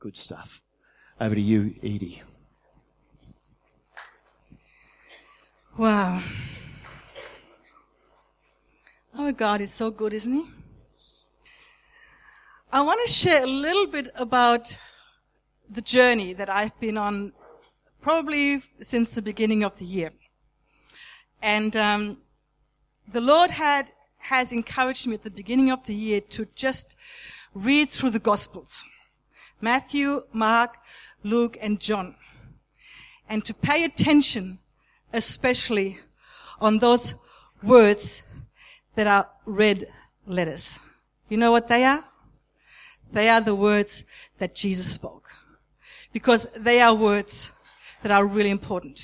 Good stuff. Over to you, Edie. Wow. Our God is so good, isn't He? I want to share a little bit about the journey that I've been on probably since the beginning of the year. And um, the Lord had has encouraged me at the beginning of the year to just read through the Gospels. Matthew, Mark, Luke, and John. And to pay attention especially on those words that are red letters. You know what they are? They are the words that Jesus spoke. Because they are words that are really important.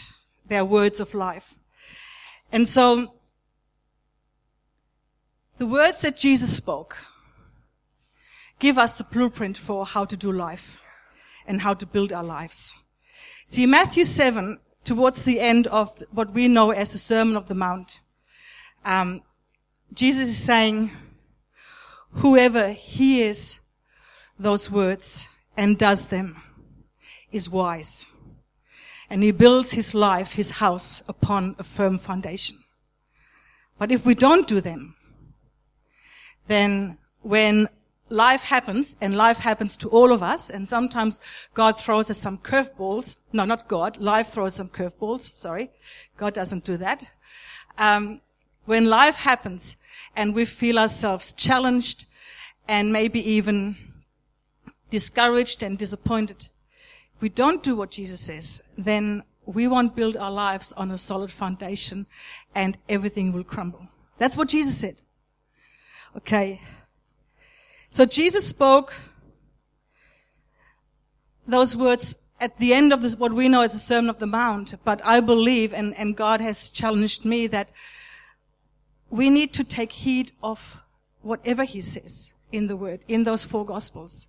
They are words of life. And so, the words that Jesus spoke give us the blueprint for how to do life and how to build our lives. See, Matthew 7, towards the end of what we know as the Sermon of the Mount, um, Jesus is saying, whoever hears those words and does them is wise. And he builds his life, his house upon a firm foundation. But if we don't do them, then when life happens, and life happens to all of us, and sometimes God throws us some curveballs. No, not God. Life throws some curveballs. Sorry. God doesn't do that. Um, when life happens and we feel ourselves challenged and maybe even discouraged and disappointed, we don't do what Jesus says, then we won't build our lives on a solid foundation and everything will crumble. That's what Jesus said. Okay. So Jesus spoke those words at the end of this, what we know as the Sermon of the Mount, but I believe, and, and God has challenged me that we need to take heed of whatever He says in the Word, in those four Gospels.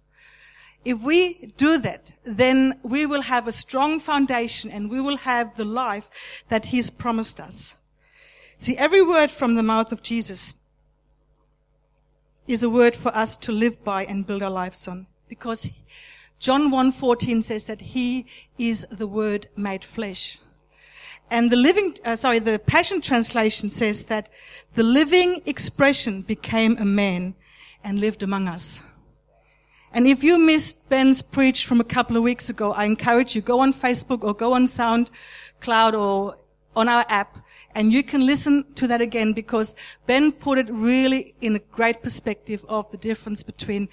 If we do that, then we will have a strong foundation and we will have the life that He's promised us. See, every word from the mouth of Jesus is a word for us to live by and build our lives on. Because John 1.14 says that He is the Word made flesh. And the living, uh, sorry, the Passion Translation says that the living expression became a man and lived among us. And if you missed Ben's preach from a couple of weeks ago, I encourage you, go on Facebook or go on SoundCloud or on our app and you can listen to that again because Ben put it really in a great perspective of the difference between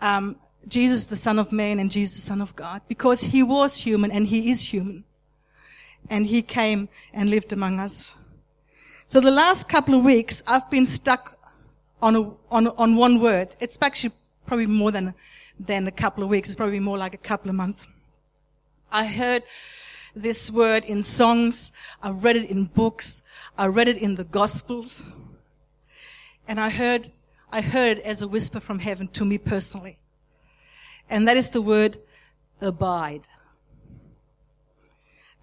um, Jesus, the Son of Man, and Jesus, the Son of God. Because he was human and he is human. And he came and lived among us. So the last couple of weeks, I've been stuck on a, on, on one word. It's actually probably more than, than a couple of weeks. It's probably more like a couple of months. I heard this word in songs. I read it in books. I read it in the Gospels. And I heard, I heard as a whisper from heaven to me personally. And that is the word abide.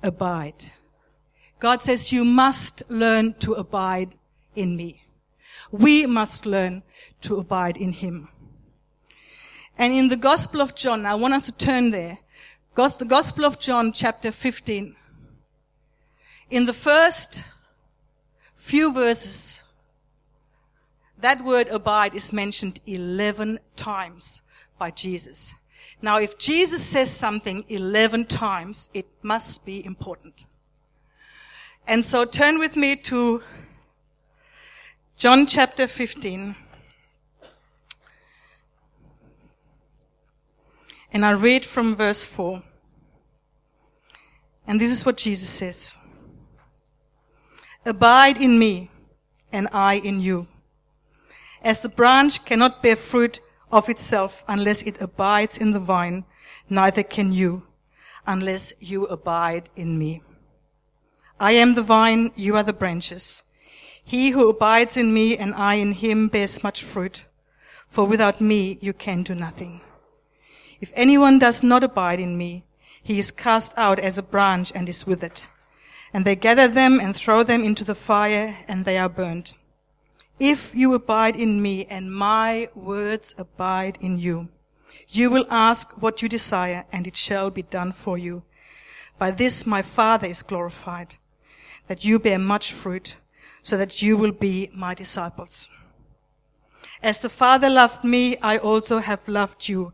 Abide. God says you must learn to abide in me. We must learn to abide in Him. And in the Gospel of John, I want us to turn there the Gospel of John, chapter 15. In the first few verses, that word abide is mentioned 11 times by Jesus. Now, if Jesus says something 11 times, it must be important. And so turn with me to John chapter 15. And I read from verse 4. And this is what Jesus says. Abide in me, and I in you. As the branch cannot bear fruit of itself unless it abides in the vine, neither can you unless you abide in me. I am the vine, you are the branches. He who abides in me and I in him bears much fruit, for without me you can do nothing. If anyone does not abide in me, he is cast out as a branch and is withered. And they gather them and throw them into the fire and they are burned. If you abide in me and my words abide in you, You will ask what you desire and it shall be done for you. By this my Father is glorified, that you bear much fruit, so that you will be my disciples. As the Father loved me, I also have loved you.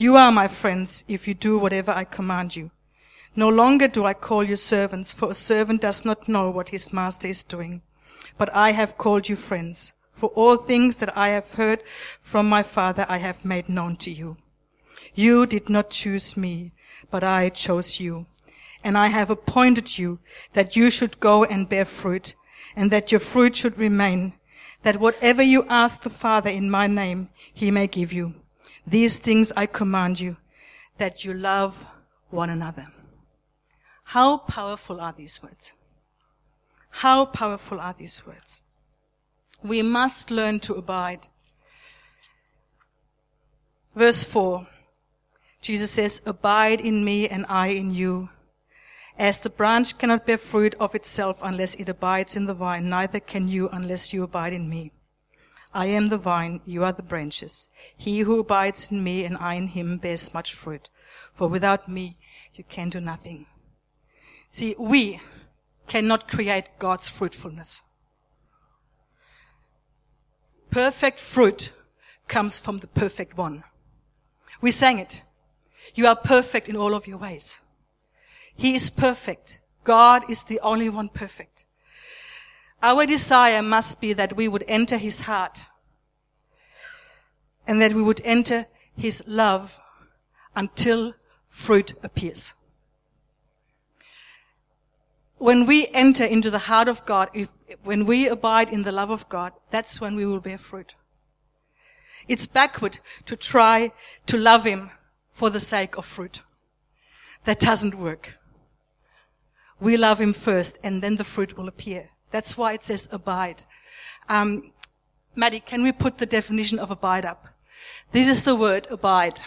You are my friends if you do whatever I command you. No longer do I call you servants, for a servant does not know what his master is doing. But I have called you friends. For all things that I have heard from my Father I have made known to you. You did not choose me, but I chose you. And I have appointed you that you should go and bear fruit, and that your fruit should remain, that whatever you ask the Father in my name, he may give you. These things I command you, that you love one another. How powerful are these words? How powerful are these words? We must learn to abide. Verse 4. Jesus says, Abide in me and I in you. As the branch cannot bear fruit of itself unless it abides in the vine, neither can you unless you abide in me. I am the vine, you are the branches. He who abides in me and I in him bears much fruit. For without me, you can do nothing. See, we cannot create God's fruitfulness. Perfect fruit comes from the perfect one. We sang it. You are perfect in all of your ways. He is perfect. God is the only one perfect. Our desire must be that we would enter his heart and that we would enter his love until fruit appears. When we enter into the heart of God, if, when we abide in the love of God, that's when we will bear fruit. It's backward to try to love Him for the sake of fruit. That doesn't work. We love Him first and then the fruit will appear. That's why it says abide. Um, Maddie, can we put the definition of abide up? This is the word abide.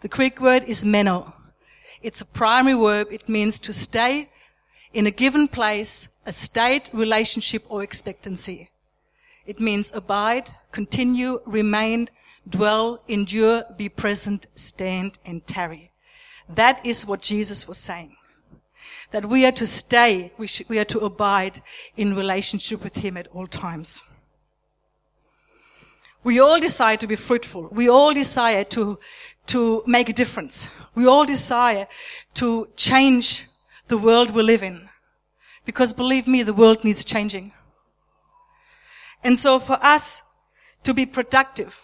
The Greek word is meno. It's a primary verb. It means to stay in a given place, a state, relationship, or expectancy. It means abide, continue, remain, dwell, endure, be present, stand, and tarry. That is what Jesus was saying. That we are to stay, we, should, we are to abide in relationship with Him at all times. We all desire to be fruitful. We all desire to, to make a difference. We all desire to change the world we live in. Because believe me, the world needs changing. And so for us to be productive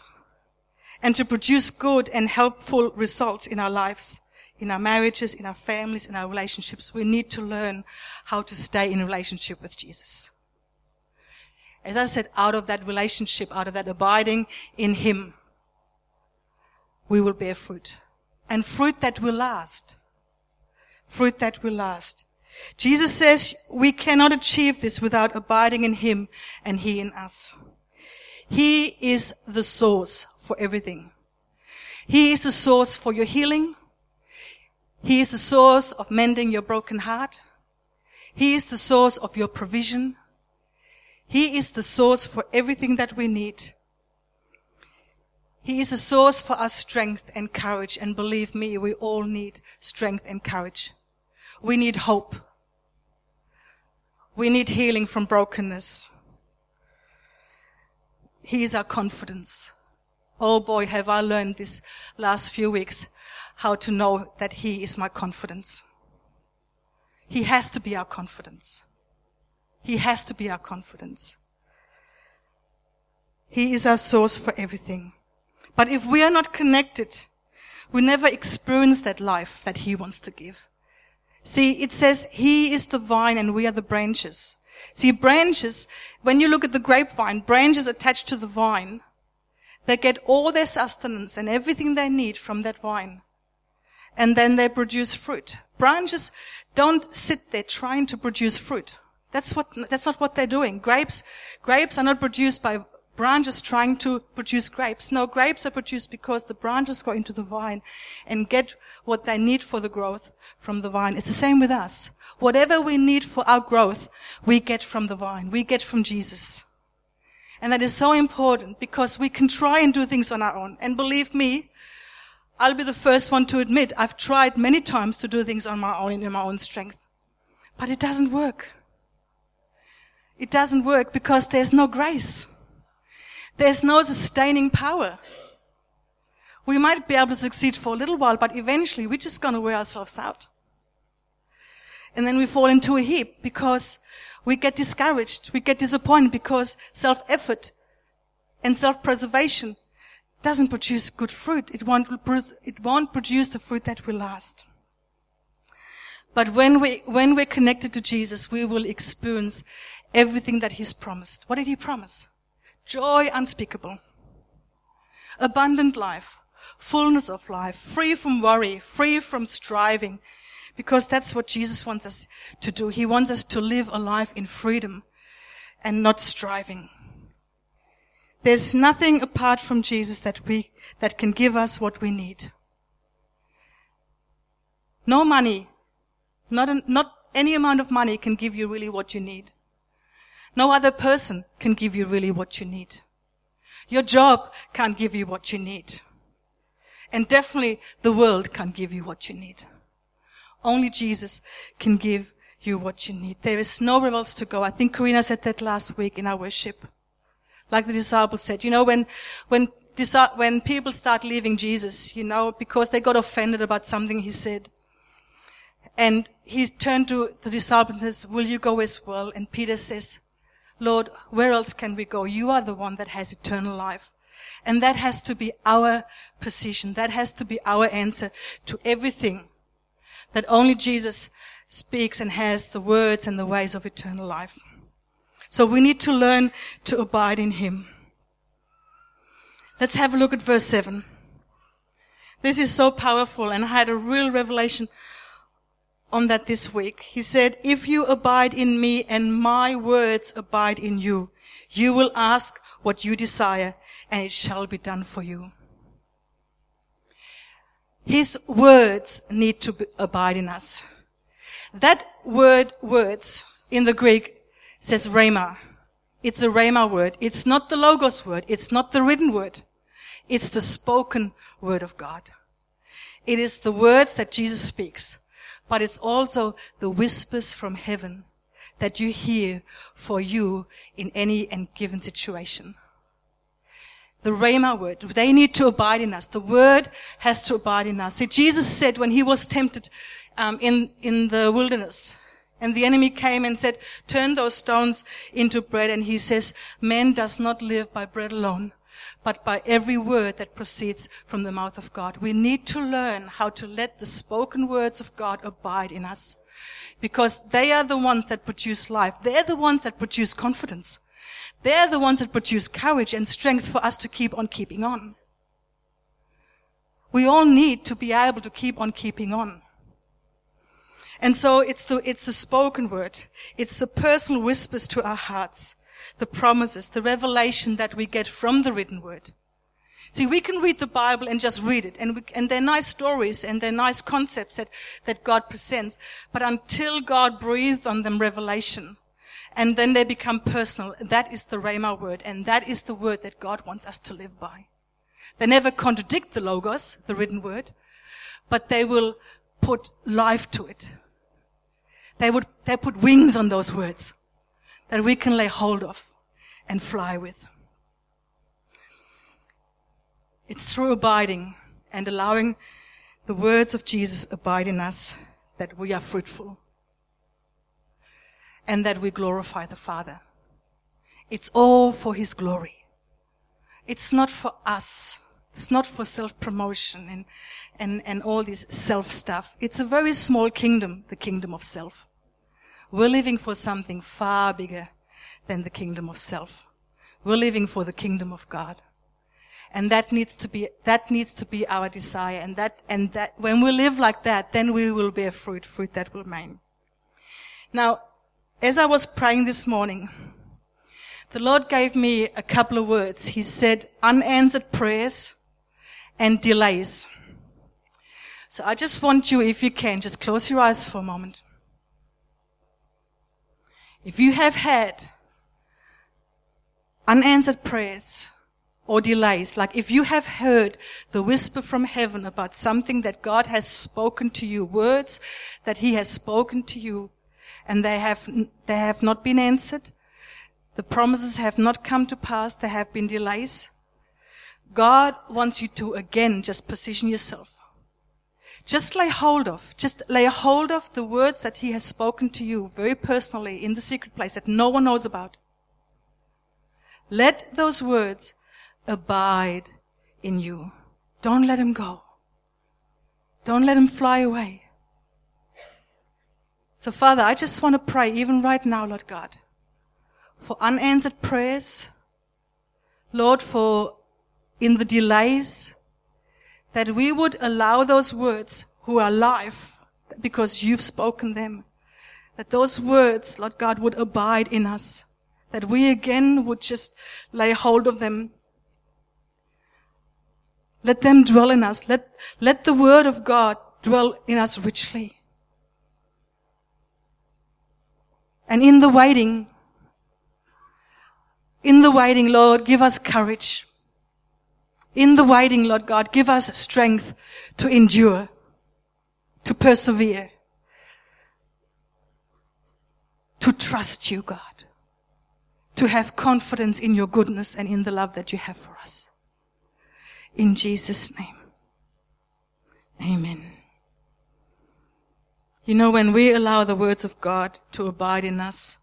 and to produce good and helpful results in our lives, in our marriages, in our families, in our relationships, we need to learn how to stay in relationship with Jesus. As I said, out of that relationship, out of that abiding in Him, we will bear fruit. And fruit that will last. Fruit that will last. Jesus says we cannot achieve this without abiding in Him and He in us. He is the source for everything. He is the source for your healing. He is the source of mending your broken heart. He is the source of your provision. He is the source for everything that we need. He is a source for our strength and courage. And believe me, we all need strength and courage. We need hope. We need healing from brokenness. He is our confidence. Oh boy, have I learned this last few weeks how to know that He is my confidence. He has to be our confidence. He has to be our confidence. He is our source for everything. But if we are not connected, we never experience that life that He wants to give. See, it says he is the vine and we are the branches. See, branches, when you look at the grapevine, branches attached to the vine, They get all their sustenance and everything they need from that vine. And then they produce fruit. Branches don't sit there trying to produce fruit. That's what, that's not what they're doing. Grapes, grapes are not produced by branches trying to produce grapes. No, grapes are produced because the branches go into the vine and get what they need for the growth from the vine. It's the same with us. Whatever we need for our growth, we get from the vine. We get from Jesus. And that is so important because we can try and do things on our own. And believe me, I'll be the first one to admit I've tried many times to do things on my own in my own strength. But it doesn't work. It doesn't work because there's no grace. There's no sustaining power. We might be able to succeed for a little while, but eventually we're just going to wear ourselves out. And then we fall into a heap because we get discouraged. We get disappointed because self-effort and self-preservation doesn't produce good fruit. It won't, it won't produce the fruit that will last. But when we, when we're connected to Jesus, we will experience everything that He's promised. What did He promise? joy unspeakable, abundant life, fullness of life, free from worry, free from striving, because that's what Jesus wants us to do. He wants us to live a life in freedom and not striving. There's nothing apart from Jesus that we, that can give us what we need. No money, not, a, not any amount of money can give you really what you need. No other person can give you really what you need. Your job can't give you what you need. And definitely the world can't give you what you need. Only Jesus can give you what you need. There is nowhere else to go. I think Karina said that last week in our worship. Like the disciples said, you know, when, when, when people start leaving Jesus, you know, because they got offended about something he said. And he turned to the disciples and says, will you go as well? And Peter says, Lord, where else can we go? You are the one that has eternal life. And that has to be our position. That has to be our answer to everything that only Jesus speaks and has the words and the ways of eternal life. So we need to learn to abide in Him. Let's have a look at verse 7. This is so powerful and I had a real revelation on that this week. He said, if you abide in me and my words abide in you, you will ask what you desire and it shall be done for you. His words need to abide in us. That word, words, in the Greek says rhema. It's a rhema word. It's not the logos word. It's not the written word. It's the spoken word of God. It is the words that Jesus speaks but it's also the whispers from heaven that you hear for you in any and given situation. The Rhema word, they need to abide in us. The word has to abide in us. See, Jesus said when he was tempted um, in in the wilderness, and the enemy came and said, "Turn those stones into bread," and he says, "Man does not live by bread alone, but by every word that proceeds from the mouth of God. We need to learn how to let the spoken words of God abide in us. Because they are the ones that produce life. They're the ones that produce confidence. They're the ones that produce courage and strength for us to keep on keeping on. We all need to be able to keep on keeping on. And so it's the, it's the spoken word. It's the personal whispers to our hearts the promises, the revelation that we get from the written word. See, we can read the Bible and just read it, and, we, and they're nice stories and they're nice concepts that, that God presents. But until God breathes on them revelation, and then they become personal, that is the Rhema word, and that is the word that God wants us to live by. They never contradict the Logos, the written word, but they will put life to it. They would, they put wings on those words that we can lay hold of and fly with. It's through abiding and allowing the words of Jesus abide in us that we are fruitful and that we glorify the Father. It's all for His glory. It's not for us. It's not for self-promotion and, and, and all this self stuff. It's a very small kingdom, the kingdom of self. We're living for something far bigger than the kingdom of self. We're living for the kingdom of God. And that needs to be, that needs to be our desire. And that, and that, when we live like that, then we will bear fruit, fruit that will remain. Now, as I was praying this morning, the Lord gave me a couple of words. He said, unanswered prayers and delays. So I just want you, if you can, just close your eyes for a moment. If you have had unanswered prayers or delays, like if you have heard the whisper from heaven about something that God has spoken to you, words that He has spoken to you, and they have, they have not been answered, the promises have not come to pass, there have been delays. God wants you to again just position yourself. Just lay hold of, just lay hold of the words that He has spoken to you very personally in the secret place that no one knows about. Let those words abide in you. Don't let them go. Don't let them fly away. So Father, I just want to pray even right now, Lord God, for unanswered prayers. Lord, for in the delays, that we would allow those words who are life because you've spoken them, that those words, Lord God, would abide in us that we again would just lay hold of them. Let them dwell in us. Let, let the word of God dwell in us richly. And in the waiting, in the waiting, Lord, give us courage. In the waiting, Lord God, give us strength to endure, to persevere, to trust you, God to have confidence in your goodness and in the love that you have for us. In Jesus' name. Amen. You know, when we allow the words of God to abide in us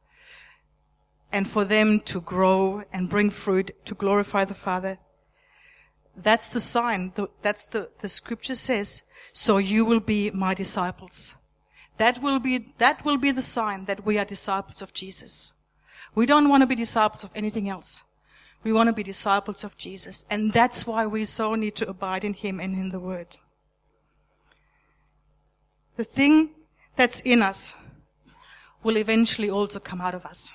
and for them to grow and bring fruit to glorify the Father, that's the sign. That's the, the scripture says, so you will be my disciples. That will be, that will be the sign that we are disciples of Jesus. We don't want to be disciples of anything else. We want to be disciples of Jesus. And that's why we so need to abide in Him and in the Word. The thing that's in us will eventually also come out of us.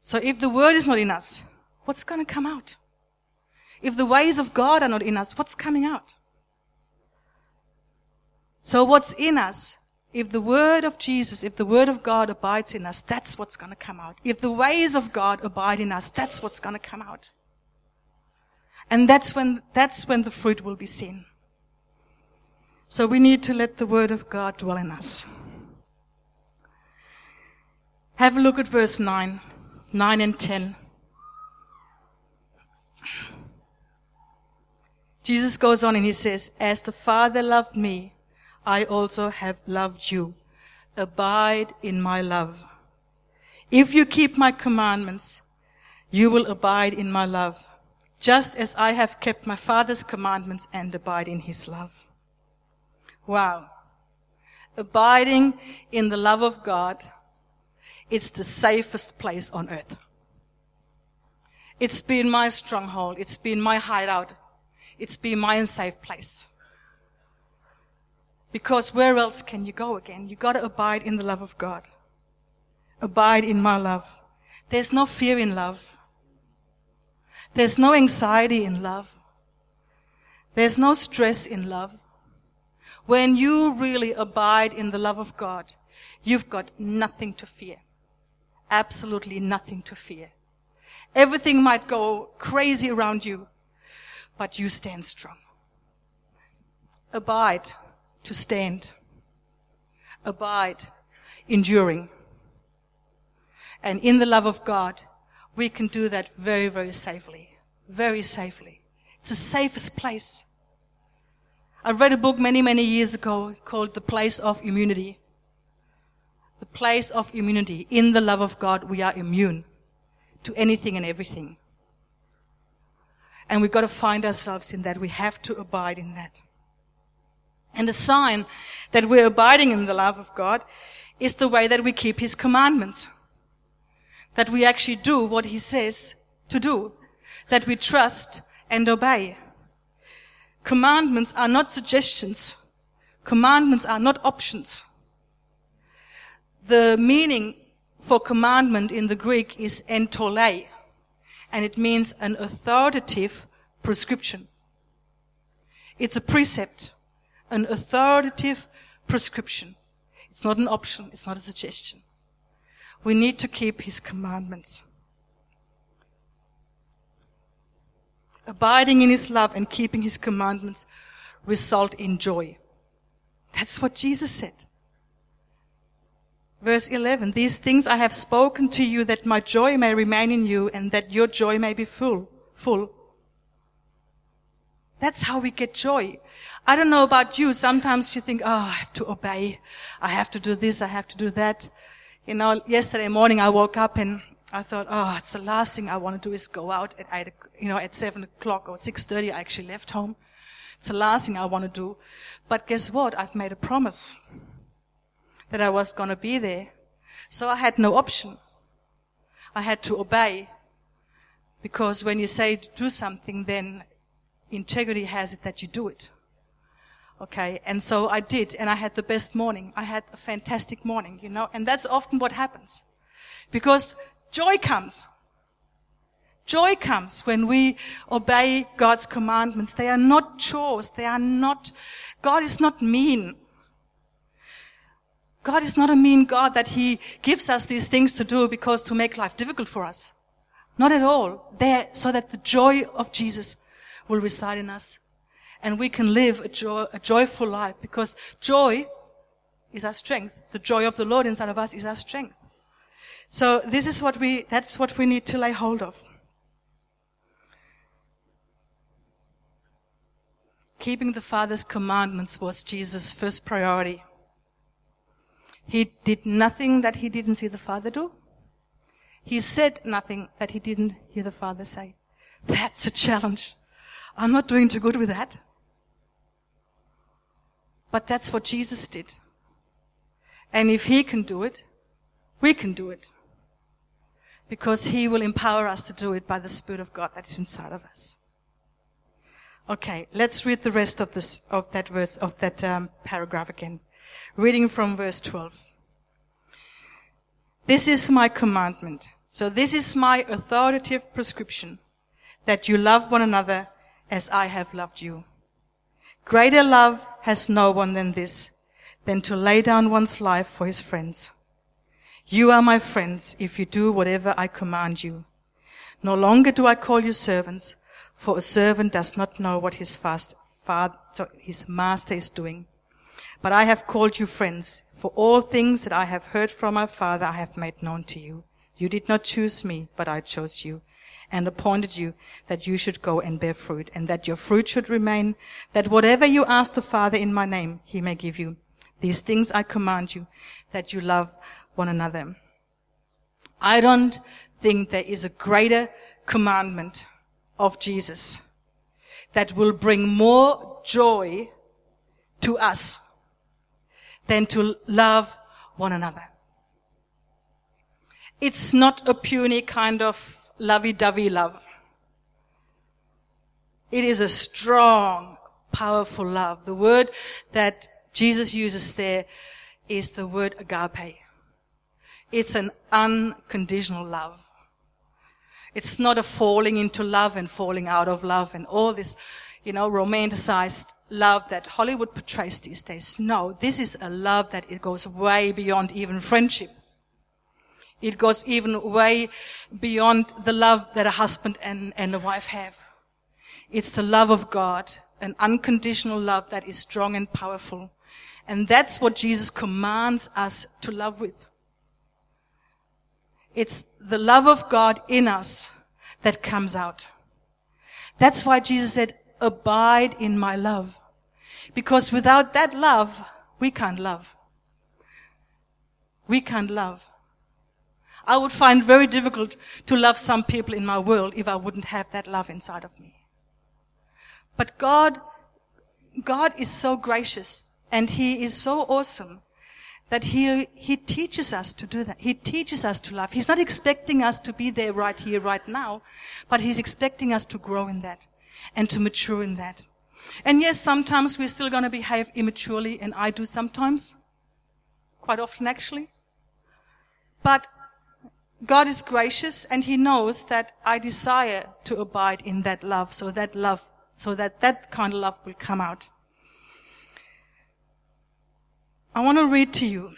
So if the Word is not in us, what's going to come out? If the ways of God are not in us, what's coming out? So what's in us if the word of Jesus, if the word of God abides in us, that's what's going to come out. If the ways of God abide in us, that's what's going to come out. And that's when, that's when the fruit will be seen. So we need to let the word of God dwell in us. Have a look at verse 9, 9 and 10. Jesus goes on and he says, As the Father loved me, I also have loved you. Abide in my love. If you keep my commandments, you will abide in my love, just as I have kept my Father's commandments and abide in his love. Wow. Abiding in the love of God, it's the safest place on earth. It's been my stronghold. It's been my hideout. It's been my safe place. Because where else can you go again? You gotta abide in the love of God. Abide in my love. There's no fear in love. There's no anxiety in love. There's no stress in love. When you really abide in the love of God, you've got nothing to fear. Absolutely nothing to fear. Everything might go crazy around you, but you stand strong. Abide to stand, abide, enduring. And in the love of God, we can do that very, very safely. Very safely. It's the safest place. I read a book many, many years ago called The Place of Immunity. The place of immunity. In the love of God, we are immune to anything and everything. And we've got to find ourselves in that. We have to abide in that. And a sign that we're abiding in the love of God is the way that we keep His commandments. That we actually do what He says to do. that we trust and obey. Commandments are not suggestions. Commandments are not options. The meaning for commandment in the Greek is entole, and it means an authoritative prescription. It's a precept, an authoritative prescription. It's not an option. It's not a suggestion. We need to keep his commandments. Abiding in his love and keeping his commandments result in joy. That's what Jesus said. Verse 11, these things I have spoken to you that my joy may remain in you and that your joy may be full, full. That's how we get joy. I don't know about you. Sometimes you think, oh, I have to obey. I have to do this. I have to do that. You know, yesterday morning I woke up and I thought, oh, it's the last thing I want to do is go out at you know, at seven o'clock or six thirty. I actually left home. It's the last thing I want to do. But guess what? I've made a promise that I was going to be there. So I had no option. I had to obey. Because when you say do something, then integrity has it that you do it. Okay, and so I did, and I had the best morning. I had a fantastic morning, you know, and that's often what happens. Because joy comes. Joy comes when we obey God's commandments. They are not chores. They are not, God is not mean. God is not a mean God that He gives us these things to do because to make life difficult for us. Not at all. There, so that the joy of Jesus will reside in us. And we can live a, joy, a joyful life because joy is our strength. The joy of the Lord inside of us is our strength. So this is what we, that's what we need to lay hold of. Keeping the Father's commandments was Jesus' first priority. He did nothing that he didn't see the Father do. He said nothing that he didn't hear the Father say. That's a challenge. I'm not doing too good with that. But that's what Jesus did. And if he can do it, we can do it. Because he will empower us to do it by the Spirit of God that is inside of us. Okay, let's read the rest of this, of that verse, of that um, paragraph again. Reading from verse 12. This is my commandment. So this is my authoritative prescription that you love one another as I have loved you. Greater love has no one than this, than to lay down one's life for his friends. You are my friends if you do whatever I command you. No longer do I call you servants, for a servant does not know what his fast, his master is doing. But I have called you friends, for all things that I have heard from my Father I have made known to you. You did not choose me, but I chose you and appointed you that you should go and bear fruit and that your fruit should remain, that whatever you ask the Father in my name, he may give you. These things I command you, that you love one another. I don't think there is a greater commandment of Jesus that will bring more joy to us than to love one another. It's not a puny kind of lovey-dovey love. It is a strong, powerful love. The word that Jesus uses there is the word agape. It's an unconditional love. It's not a falling into love and falling out of love and all this, you know, romanticized love that Hollywood portrays these days. No, this is a love that it goes way beyond even friendship. It goes even way beyond the love that a husband and, and a wife have. It's the love of God, an unconditional love that is strong and powerful. And that's what Jesus commands us to love with. It's the love of God in us that comes out. That's why Jesus said, abide in my love. Because without that love, we can't love. We can't love. I would find very difficult to love some people in my world if I wouldn't have that love inside of me. But God, God is so gracious and He is so awesome that he, he teaches us to do that. He teaches us to love. He's not expecting us to be there right here, right now, but he's expecting us to grow in that and to mature in that. And yes, sometimes we're still going to behave immaturely, and I do sometimes. Quite often, actually. But God is gracious, and He knows that I desire to abide in that love, so that love, so that that kind of love will come out. I want to read to you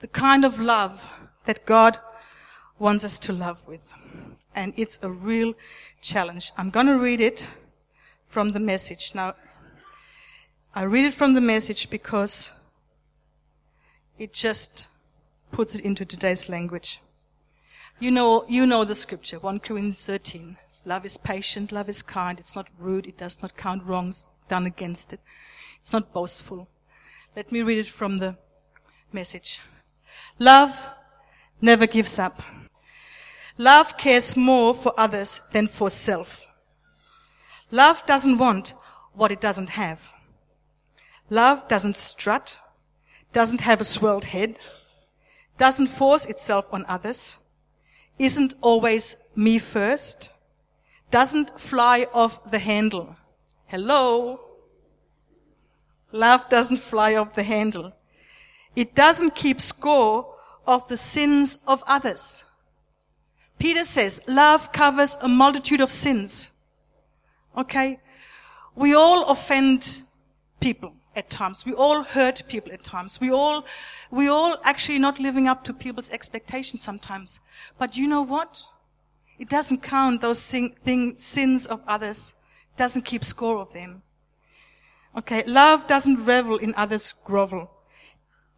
the kind of love that God wants us to love with. And it's a real challenge. I'm going to read it from the message. Now, I read it from the message because it just puts it into today's language. You know, you know the scripture, 1 Corinthians 13. Love is patient, love is kind, it's not rude, it does not count wrongs done against it. It's not boastful. Let me read it from the message. Love never gives up. Love cares more for others than for self. Love doesn't want what it doesn't have. Love doesn't strut, doesn't have a swelled head, doesn't force itself on others, isn't always me first, doesn't fly off the handle. Hello? Love doesn't fly off the handle. It doesn't keep score of the sins of others. Peter says, love covers a multitude of sins. Okay? We all offend people at times. We all hurt people at times. We all, we all actually not living up to people's expectations sometimes. But you know what? It doesn't count those sing, thing, sins of others. It doesn't keep score of them. Okay, love doesn't revel in others' grovel.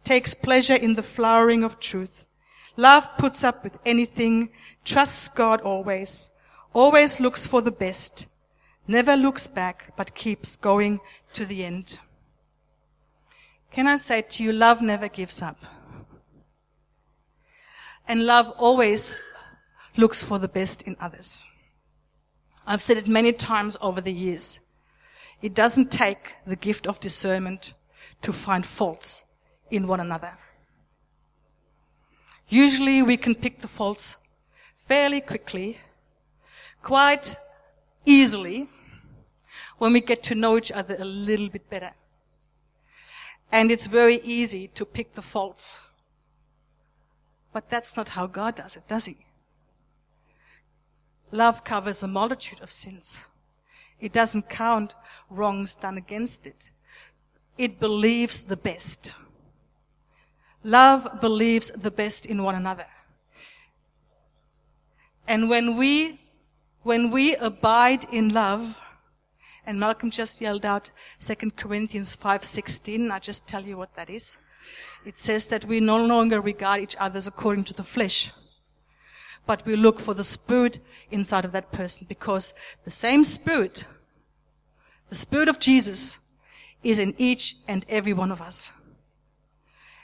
Takes pleasure in the flowering of truth. Love puts up with anything, trusts God always, always looks for the best, never looks back, but keeps going to the end. Can I say to you, love never gives up. And love always looks for the best in others. I've said it many times over the years. It doesn't take the gift of discernment to find faults in one another. Usually we can pick the faults fairly quickly, quite easily, when we get to know each other a little bit better. And it's very easy to pick the faults. But that's not how God does it, does he? Love covers a multitude of sins. It doesn't count wrongs done against it. It believes the best. Love believes the best in one another. And when we, when we abide in love, and Malcolm just yelled out 2 Corinthians 5:16, I just tell you what that is. It says that we no longer regard each other according to the flesh, but we look for the spirit inside of that person because the same spirit, the spirit of Jesus, is in each and every one of us.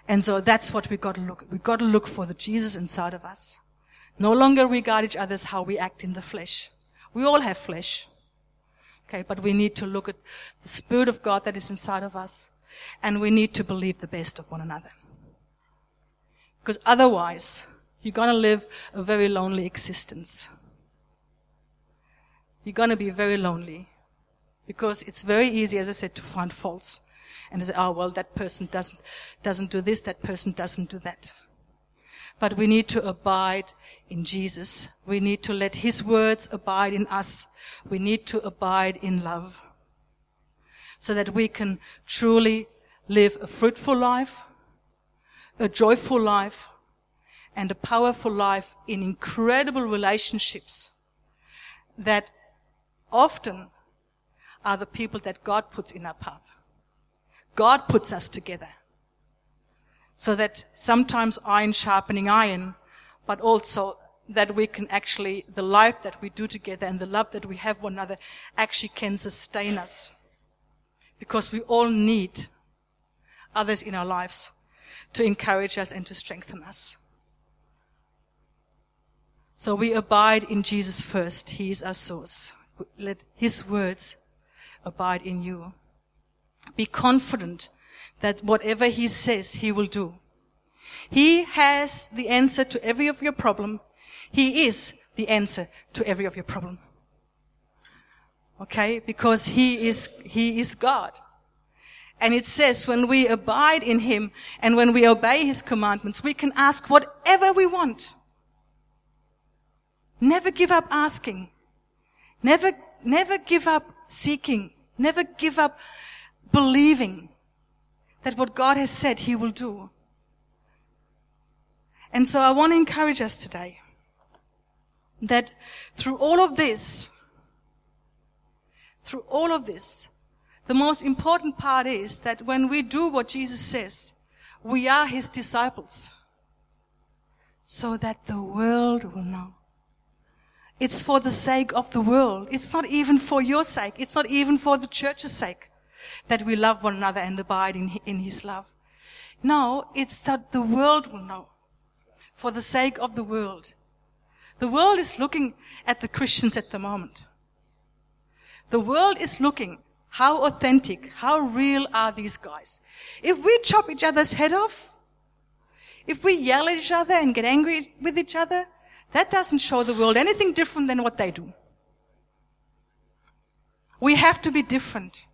And so that's what we've got to look. We've got to look for the Jesus inside of us. No longer regard each other as how we act in the flesh. We all have flesh. Okay, but we need to look at the Spirit of God that is inside of us. And we need to believe the best of one another. Because otherwise, you're going to live a very lonely existence. You're going to be very lonely. Because it's very easy, as I said, to find faults. And say, oh, well, that person doesn't, doesn't do this, that person doesn't do that. But we need to abide in Jesus. We need to let His words abide in us. We need to abide in love. So that we can truly live a fruitful life, a joyful life, and a powerful life in incredible relationships that often are the people that God puts in our path. God puts us together. So that sometimes iron sharpening iron, but also that we can actually, the life that we do together and the love that we have one another actually can sustain us. Because we all need others in our lives to encourage us and to strengthen us. So we abide in Jesus first. He is our source. Let His words abide in you. Be confident that whatever he says, he will do. He has the answer to every of your problem. He is the answer to every of your problem. Okay? Because he is, he is God. And it says when we abide in him and when we obey his commandments, we can ask whatever we want. Never give up asking. Never, never give up seeking. Never give up believing that what God has said he will do. And so I want to encourage us today that through all of this, through all of this, the most important part is that when we do what Jesus says, we are his disciples so that the world will know. It's for the sake of the world. It's not even for your sake. It's not even for the church's sake that we love one another and abide in, in his love. Now, it's that the world will know. For the sake of the world. The world is looking at the Christians at the moment. The world is looking how authentic, how real are these guys? If we chop each other's head off, if we yell at each other and get angry with each other, that doesn't show the world anything different than what they do. We have to be different.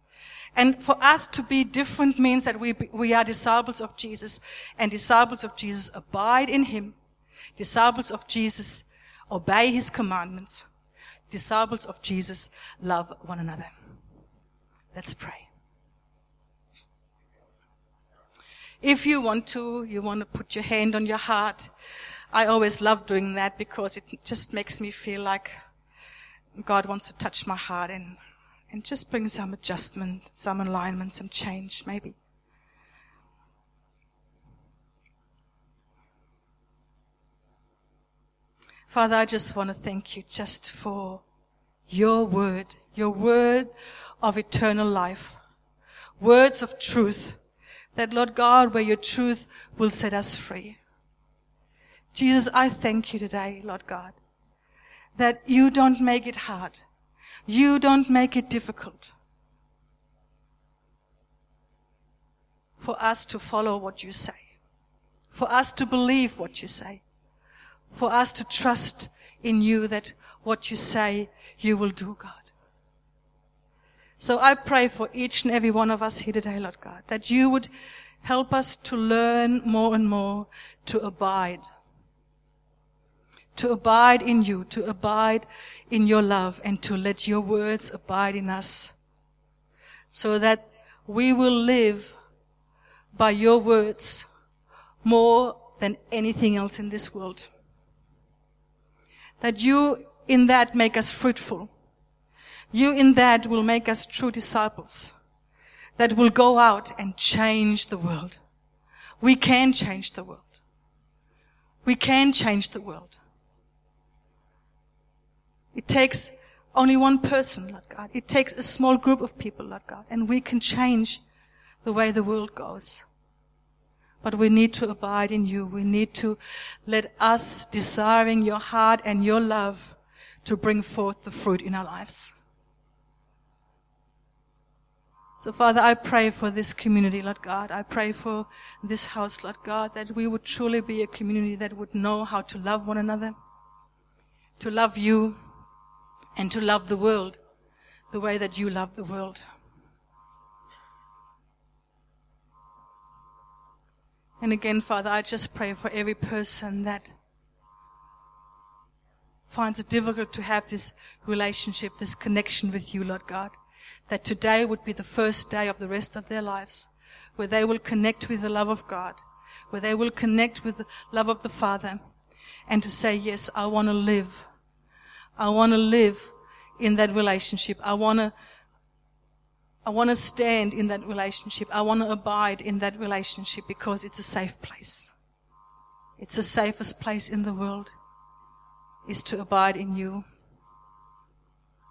And for us to be different means that we, we are disciples of Jesus and disciples of Jesus abide in Him. Disciples of Jesus obey His commandments. Disciples of Jesus love one another. Let's pray. If you want to, you want to put your hand on your heart I always love doing that because it just makes me feel like God wants to touch my heart and, and just bring some adjustment, some alignment, some change, maybe. Father, I just want to thank you just for your word, your word of eternal life, words of truth, that Lord God, where your truth will set us free. Jesus, I thank you today, Lord God, that you don't make it hard. You don't make it difficult for us to follow what you say, for us to believe what you say, for us to trust in you that what you say you will do, God. So I pray for each and every one of us here today, Lord God, that you would help us to learn more and more to abide to abide in you, to abide in your love, and to let your words abide in us, so that we will live by your words more than anything else in this world. That you in that make us fruitful. You in that will make us true disciples that will go out and change the world. We can change the world. We can change the world. It takes only one person, Lord God. It takes a small group of people, Lord God, and we can change the way the world goes. But we need to abide in you. We need to let us desiring your heart and your love to bring forth the fruit in our lives. So Father, I pray for this community, Lord God. I pray for this house, Lord God, that we would truly be a community that would know how to love one another, to love you, and to love the world the way that you love the world. And again, Father, I just pray for every person that finds it difficult to have this relationship, this connection with you, Lord God. That today would be the first day of the rest of their lives where they will connect with the love of God, where they will connect with the love of the Father and to say, yes, I want to live I want to live in that relationship. I want to I want to stand in that relationship. I want to abide in that relationship because it's a safe place. It's the safest place in the world is to abide in you.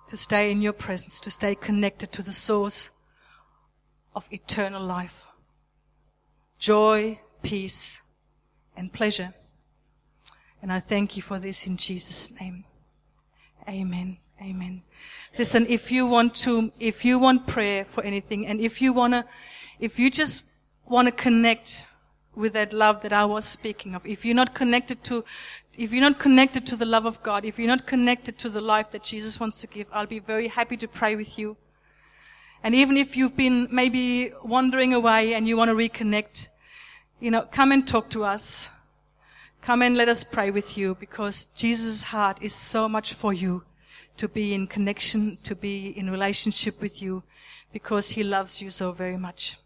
To stay in your presence, to stay connected to the source of eternal life. Joy, peace, and pleasure. And I thank you for this in Jesus' name. Amen. Amen. Listen, if you want to, if you want prayer for anything, and if you wanna, if you just want to connect with that love that I was speaking of, if you're not connected to, if you're not connected to the love of God, if you're not connected to the life that Jesus wants to give, I'll be very happy to pray with you. And even if you've been maybe wandering away and you want to reconnect, you know, come and talk to us. Come and let us pray with you because Jesus' heart is so much for you to be in connection, to be in relationship with you because he loves you so very much.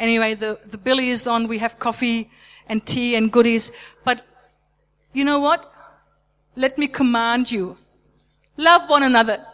Anyway, the, the billy is on. We have coffee and tea and goodies. But you know what? Let me command you. Love one another.